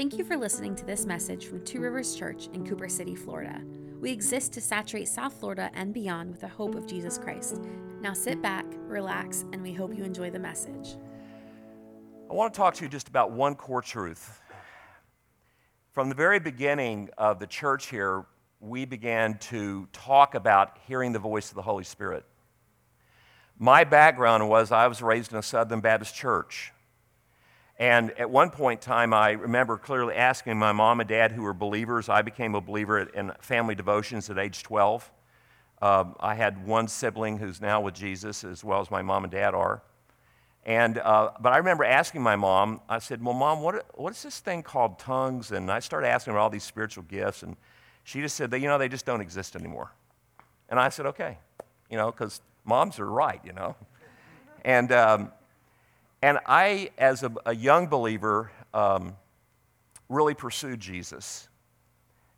Thank you for listening to this message from Two Rivers Church in Cooper City, Florida. We exist to saturate South Florida and beyond with the hope of Jesus Christ. Now sit back, relax, and we hope you enjoy the message. I want to talk to you just about one core truth. From the very beginning of the church here, we began to talk about hearing the voice of the Holy Spirit. My background was I was raised in a Southern Baptist church. And at one point in time, I remember clearly asking my mom and dad, who were believers, I became a believer in family devotions at age 12. Um, I had one sibling who's now with Jesus, as well as my mom and dad are. And, uh, but I remember asking my mom, I said, Well, mom, what, what is this thing called tongues? And I started asking her all these spiritual gifts. And she just said, that, You know, they just don't exist anymore. And I said, Okay, you know, because moms are right, you know. And, um, and I, as a, a young believer, um, really pursued Jesus.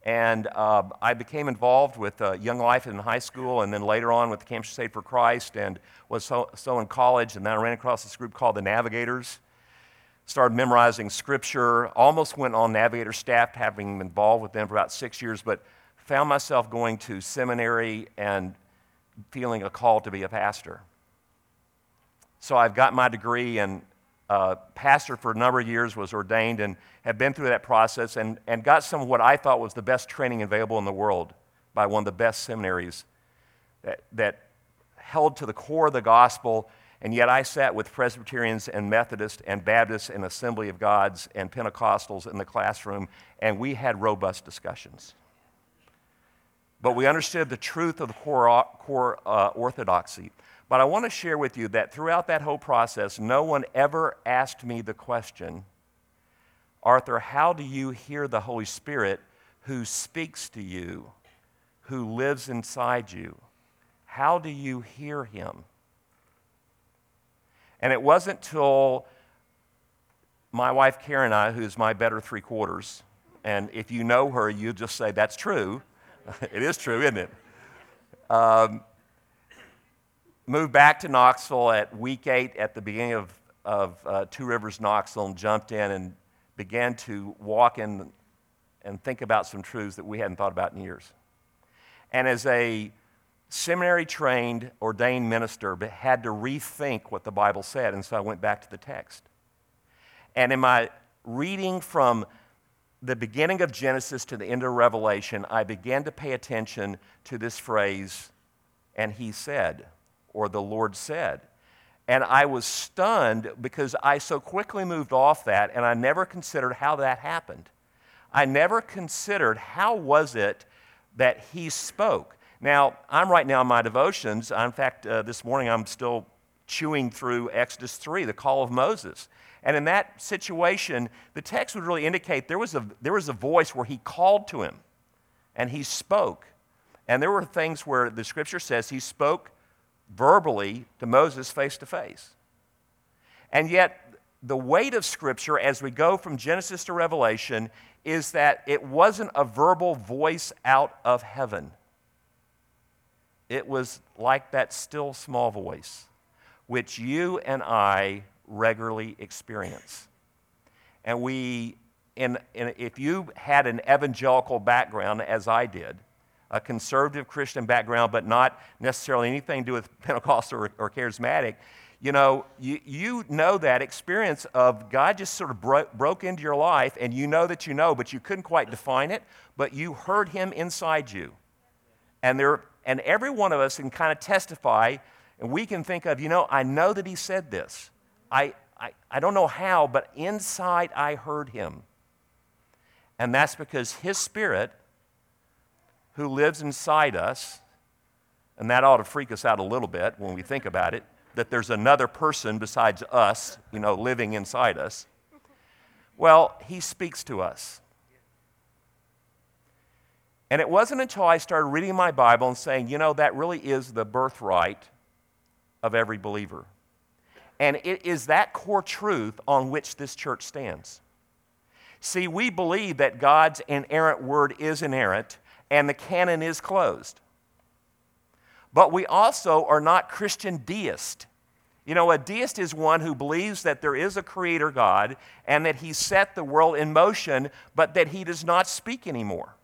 And uh, I became involved with uh, Young Life in high school and then later on with the Campus Crusade for Christ and was so, so in college. And then I ran across this group called the Navigators. Started memorizing scripture, almost went on Navigator staff, having been involved with them for about six years, but found myself going to seminary and feeling a call to be a pastor. So I've got my degree and uh, pastor for a number of years, was ordained and have been through that process and, and got some of what I thought was the best training available in the world by one of the best seminaries that, that held to the core of the gospel. And yet I sat with Presbyterians and Methodists and Baptists and Assembly of Gods and Pentecostals in the classroom, and we had robust discussions. But we understood the truth of the core, core uh, orthodoxy. But I want to share with you that throughout that whole process, no one ever asked me the question, Arthur, how do you hear the Holy Spirit who speaks to you, who lives inside you? How do you hear him? And it wasn't till my wife Karen and I, who's my better three quarters, and if you know her, you just say, That's true. it is true, isn't it? Um, moved back to Knoxville at week eight at the beginning of, of uh, Two Rivers Knoxville and jumped in and began to walk in and think about some truths that we hadn't thought about in years. And as a seminary trained, ordained minister, but had to rethink what the Bible said, and so I went back to the text. And in my reading from the beginning of Genesis to the end of Revelation, I began to pay attention to this phrase, and he said or the Lord said. And I was stunned because I so quickly moved off that and I never considered how that happened. I never considered how was it that he spoke. Now, I'm right now in my devotions. In fact, uh, this morning I'm still chewing through Exodus 3, the call of Moses. And in that situation, the text would really indicate there was a, there was a voice where he called to him and he spoke. And there were things where the scripture says he spoke verbally to Moses face to face. And yet, the weight of Scripture as we go from Genesis to Revelation is that it wasn't a verbal voice out of heaven. It was like that still small voice, which you and I regularly experience. And we, in, if you had an evangelical background, as I did, a conservative Christian background, but not necessarily anything to do with Pentecostal or, or charismatic, you know, you, you know that experience of God just sort of bro- broke into your life, and you know that you know, but you couldn't quite define it, but you heard Him inside you. And, there, and every one of us can kind of testify, and we can think of, you know, I know that He said this. I, I, I don't know how, but inside I heard Him. And that's because His Spirit who lives inside us, and that ought to freak us out a little bit when we think about it, that there's another person besides us, you know, living inside us. Well, he speaks to us. And it wasn't until I started reading my Bible and saying, you know, that really is the birthright of every believer. And it is that core truth on which this church stands. See, we believe that God's inerrant word is inerrant, and the canon is closed. But we also are not Christian deists You know, a deist is one who believes that there is a creator God and that he set the world in motion, but that he does not speak anymore.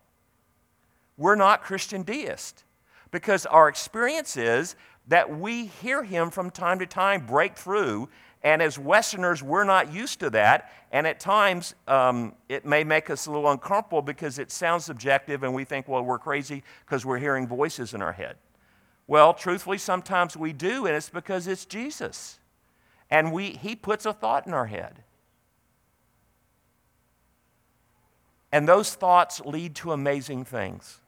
We're not Christian deists because our experience is that we hear him from time to time break through. And as Westerners, we're not used to that. And at times, um, it may make us a little uncomfortable because it sounds subjective and we think, well, we're crazy because we're hearing voices in our head. Well, truthfully, sometimes we do, and it's because it's Jesus. And we, he puts a thought in our head. And those thoughts lead to amazing things.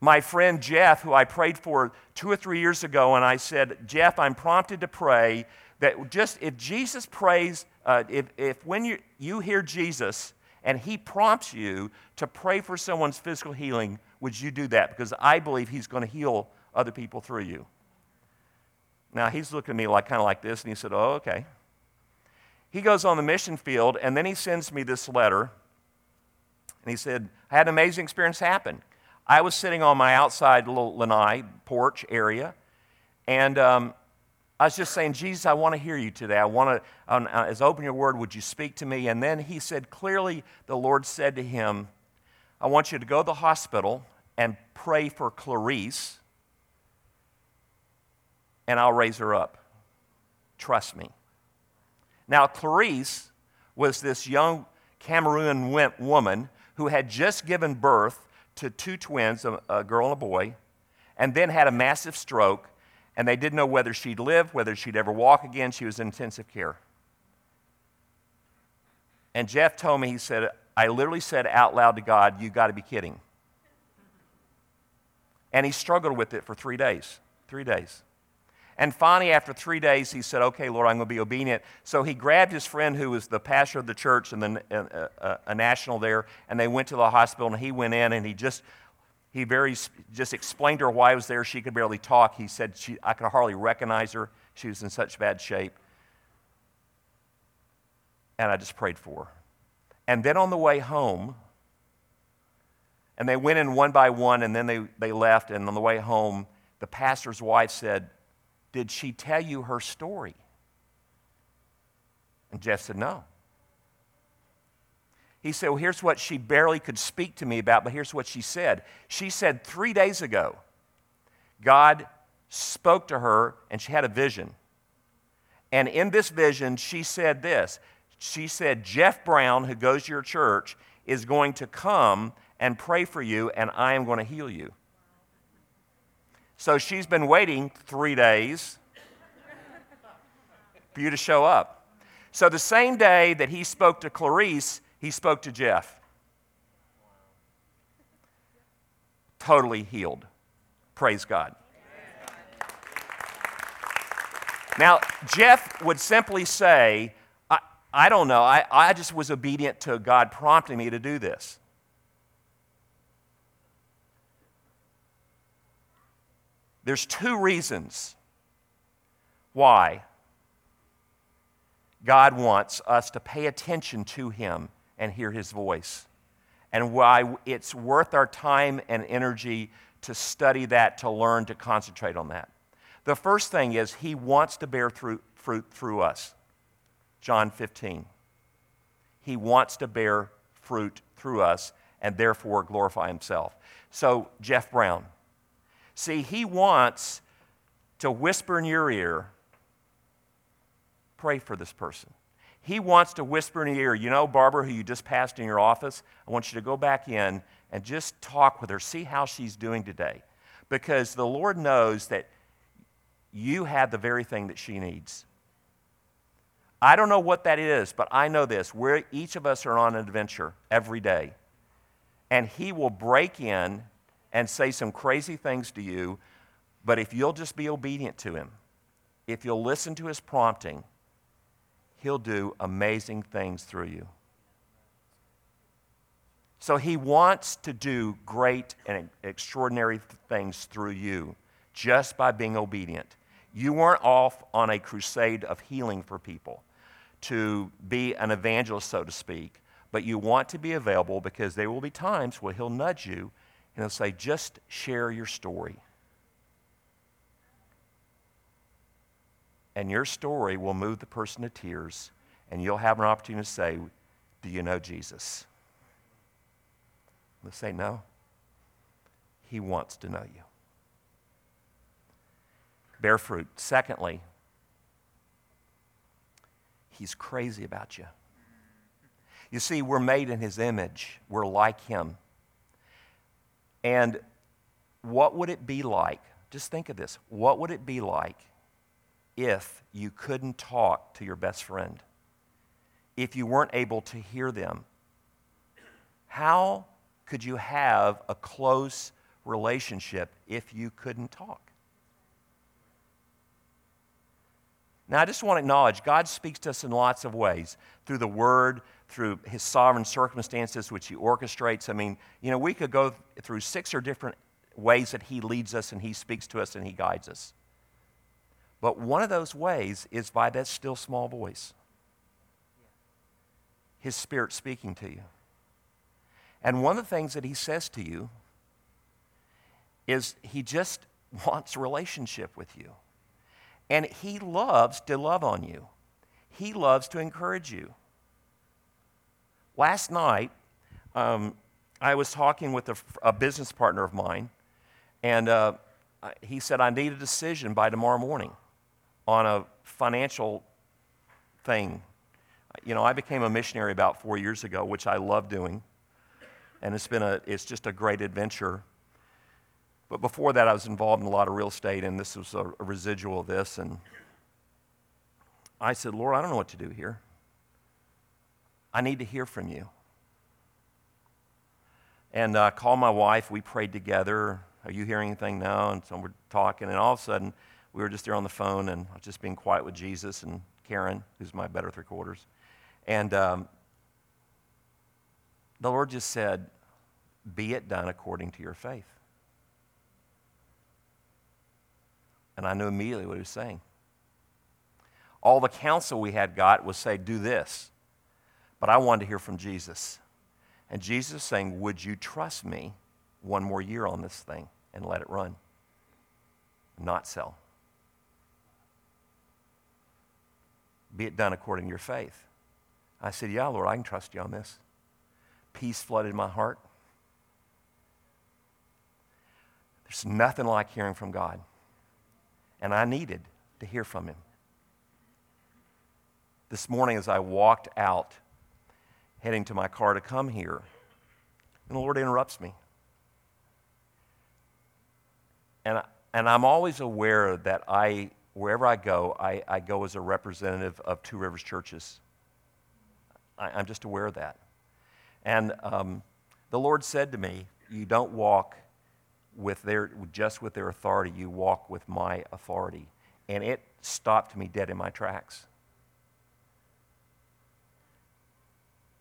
My friend Jeff, who I prayed for two or three years ago, and I said, Jeff, I'm prompted to pray that just if Jesus prays, uh, if, if when you, you hear Jesus and he prompts you to pray for someone's physical healing, would you do that? Because I believe he's going to heal other people through you. Now he's looking at me like kind of like this, and he said, Oh, okay. He goes on the mission field, and then he sends me this letter. And he said, I had an amazing experience happen. I was sitting on my outside little lanai porch area, and um, I was just saying, Jesus, I want to hear you today. I want to, um, uh, as open your word, would you speak to me? And then he said, clearly, the Lord said to him, I want you to go to the hospital and pray for Clarice, and I'll raise her up. Trust me. Now, Clarice was this young Cameroon woman who had just given birth to two twins, a, a girl and a boy, and then had a massive stroke, and they didn't know whether she'd live, whether she'd ever walk again. She was in intensive care. And Jeff told me, he said, I literally said out loud to God, You got to be kidding. And he struggled with it for three days. Three days. And finally, after three days, he said, Okay, Lord, I'm going to be obedient. So he grabbed his friend who was the pastor of the church and uh, uh, a national there, and they went to the hospital, and he went in and he just. He very just explained to her why I was there. She could barely talk. He said she, I could hardly recognize her. She was in such bad shape. And I just prayed for her. And then on the way home, and they went in one by one, and then they, they left. And on the way home, the pastor's wife said, did she tell you her story? And Jeff said, No. He said, Well, here's what she barely could speak to me about, but here's what she said. She said, Three days ago, God spoke to her and she had a vision. And in this vision, she said this She said, Jeff Brown, who goes to your church, is going to come and pray for you, and I am going to heal you. So she's been waiting three days for you to show up. So the same day that he spoke to Clarice, he spoke to Jeff. Totally healed. Praise God. Now, Jeff would simply say, I, I don't know, I, I just was obedient to God prompting me to do this. There's two reasons why God wants us to pay attention to Him and hear His voice, and why it's worth our time and energy to study that, to learn, to concentrate on that. The first thing is He wants to bear fruit, fruit through us. John 15. He wants to bear fruit through us and therefore glorify Himself. So, Jeff Brown. See, he wants to whisper in your ear, pray for this person. He wants to whisper in your ear, you know, Barbara, who you just passed in your office, I want you to go back in and just talk with her, see how she's doing today. Because the Lord knows that you have the very thing that she needs. I don't know what that is, but I know this. We're, each of us are on an adventure every day. And He will break in and say some crazy things to you, but if you'll just be obedient to him, if you'll listen to his prompting, he'll do amazing things through you. So he wants to do great and extraordinary things through you just by being obedient. You weren't off on a crusade of healing for people to be an evangelist, so to speak, but you want to be available because there will be times where he'll nudge you and he'll say, just share your story. And your story will move the person to tears, and you'll have an opportunity to say, Do you know Jesus? They'll say, No. He wants to know you. Bear fruit. Secondly, He's crazy about you. You see, we're made in His image, we're like Him. And what would it be like? Just think of this. What would it be like if you couldn't talk to your best friend? If you weren't able to hear them? How could you have a close relationship if you couldn't talk? Now, I just want to acknowledge God speaks to us in lots of ways through the Word, through His sovereign circumstances, which He orchestrates. I mean, you know, we could go through six or different ways that He leads us and He speaks to us and He guides us. But one of those ways is by that still small voice His Spirit speaking to you. And one of the things that He says to you is He just wants relationship with you. And He loves to love on you, He loves to encourage you. Last night, um, I was talking with a, a, business partner of mine, and uh, he said, I need a decision by tomorrow morning on a financial thing. You know, I became a missionary about four years ago, which I love doing, and it's been a, it's just a great adventure. But before that, I was involved in a lot of real estate, and this was a, a residual of this. And I said, Lord, I don't know what to do here. I need to hear from you. And I uh, called my wife. We prayed together. Are you hearing anything now? And so we're talking. And all of a sudden, we were just there on the phone, and I was just being quiet with Jesus and Karen, who's my better three quarters. And um, the Lord just said, Be it done according to your faith. And I knew immediately what he was saying. All the counsel we had got was say, do this. But I wanted to hear from Jesus. And Jesus saying, Would you trust me one more year on this thing and let it run? Not sell. Be it done according to your faith. I said, Yeah, Lord, I can trust you on this. Peace flooded my heart. There's nothing like hearing from God and I needed to hear from him. This morning, as I walked out, heading to my car to come here, and the Lord interrupts me. And, I, and I'm always aware that I, wherever I go, I, I go as a representative of Two Rivers churches. I, am just aware of that. And um, the Lord said to me, You don't walk with their, just with their authority, you walk with my authority. And it stopped me dead in my tracks.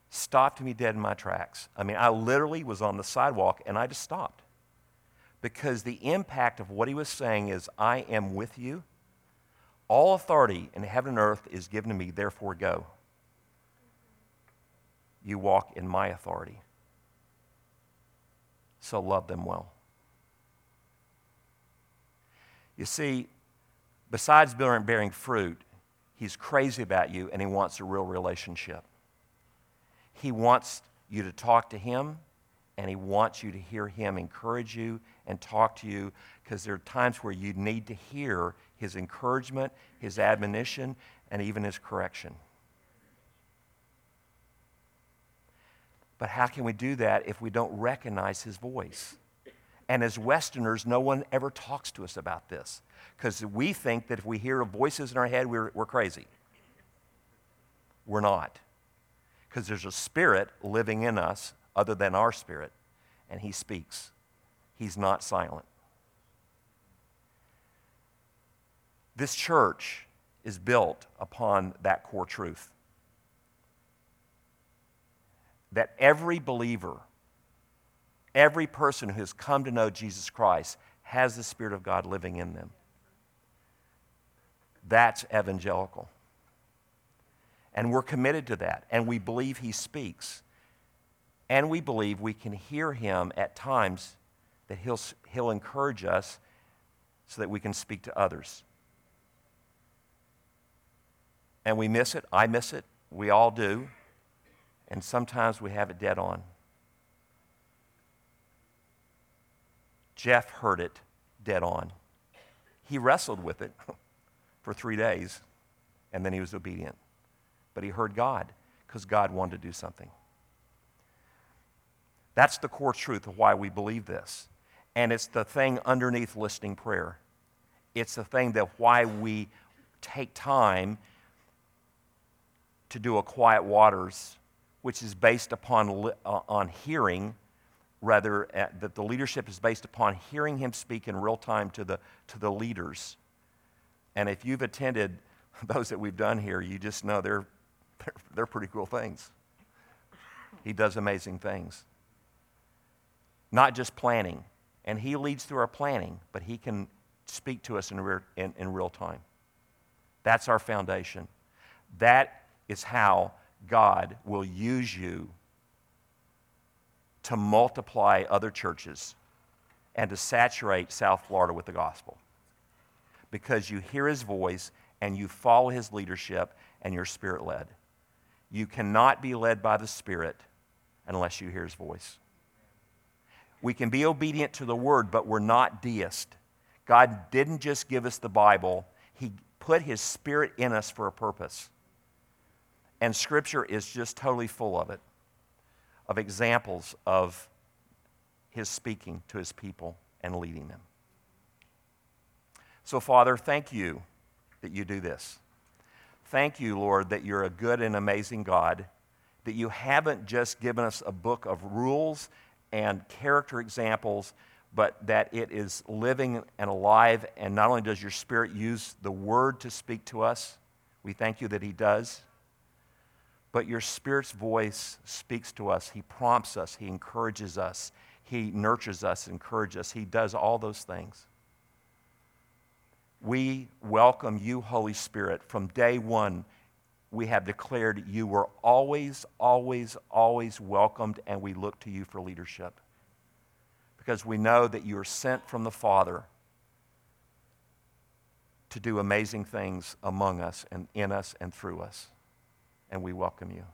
Stopped me dead in my tracks. I mean, I literally was on the sidewalk and I just stopped. Because the impact of what he was saying is, I am with you. All authority in heaven and earth is given to me, therefore go. You walk in my authority. So love them well. You see, besides bearing fruit, he's crazy about you and he wants a real relationship. He wants you to talk to him and he wants you to hear him encourage you and talk to you because there are times where you need to hear his encouragement, his admonition, and even his correction. But how can we do that if we don't recognize his voice? And as Westerners, no one ever talks to us about this because we think that if we hear voices in our head, we're, we're crazy. We're not. Because there's a spirit living in us other than our spirit, and he speaks. He's not silent. This church is built upon that core truth that every believer Every person who has come to know Jesus Christ has the Spirit of God living in them. That's evangelical. And we're committed to that. And we believe He speaks. And we believe we can hear Him at times that He'll, he'll encourage us so that we can speak to others. And we miss it. I miss it. We all do. And sometimes we have it dead on. Jeff heard it dead on. He wrestled with it for three days, and then he was obedient. But he heard God because God wanted to do something. That's the core truth of why we believe this. And it's the thing underneath listening prayer. It's the thing that why we take time to do a quiet waters, which is based upon, uh, on hearing, rather, uh, that the leadership is based upon hearing him speak in real time to the, to the leaders. And if you've attended those that we've done here, you just know they're, they're, they're pretty cool things. He does amazing things. Not just planning, and he leads through our planning, but he can speak to us in, re- in, in real time. That's our foundation. That is how God will use you to multiply other churches and to saturate South Florida with the gospel. Because you hear his voice and you follow his leadership and you're spirit led. You cannot be led by the Spirit unless you hear his voice. We can be obedient to the word, but we're not deist. God didn't just give us the Bible, He put His Spirit in us for a purpose. And Scripture is just totally full of it, of examples of His speaking to His people and leading them. So, Father, thank you that you do this. Thank you, Lord, that you're a good and amazing God, that you haven't just given us a book of rules and character examples but that it is living and alive. And not only does your Spirit use the Word to speak to us, we thank you that He does, but your Spirit's voice speaks to us. He prompts us, He encourages us, He nurtures us, encourages us. He does all those things. We welcome you, Holy Spirit. From day one, we have declared you were always, always, always welcomed, and we look to you for leadership because we know that you are sent from the Father to do amazing things among us and in us and through us. And we welcome you.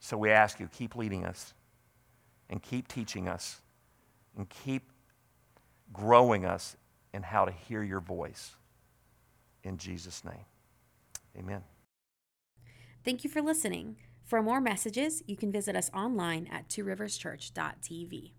So we ask you, keep leading us and keep teaching us and keep growing us in how to hear your voice. In Jesus' name, amen. Thank you for listening. For more messages, you can visit us online at tworiverschurch.tv.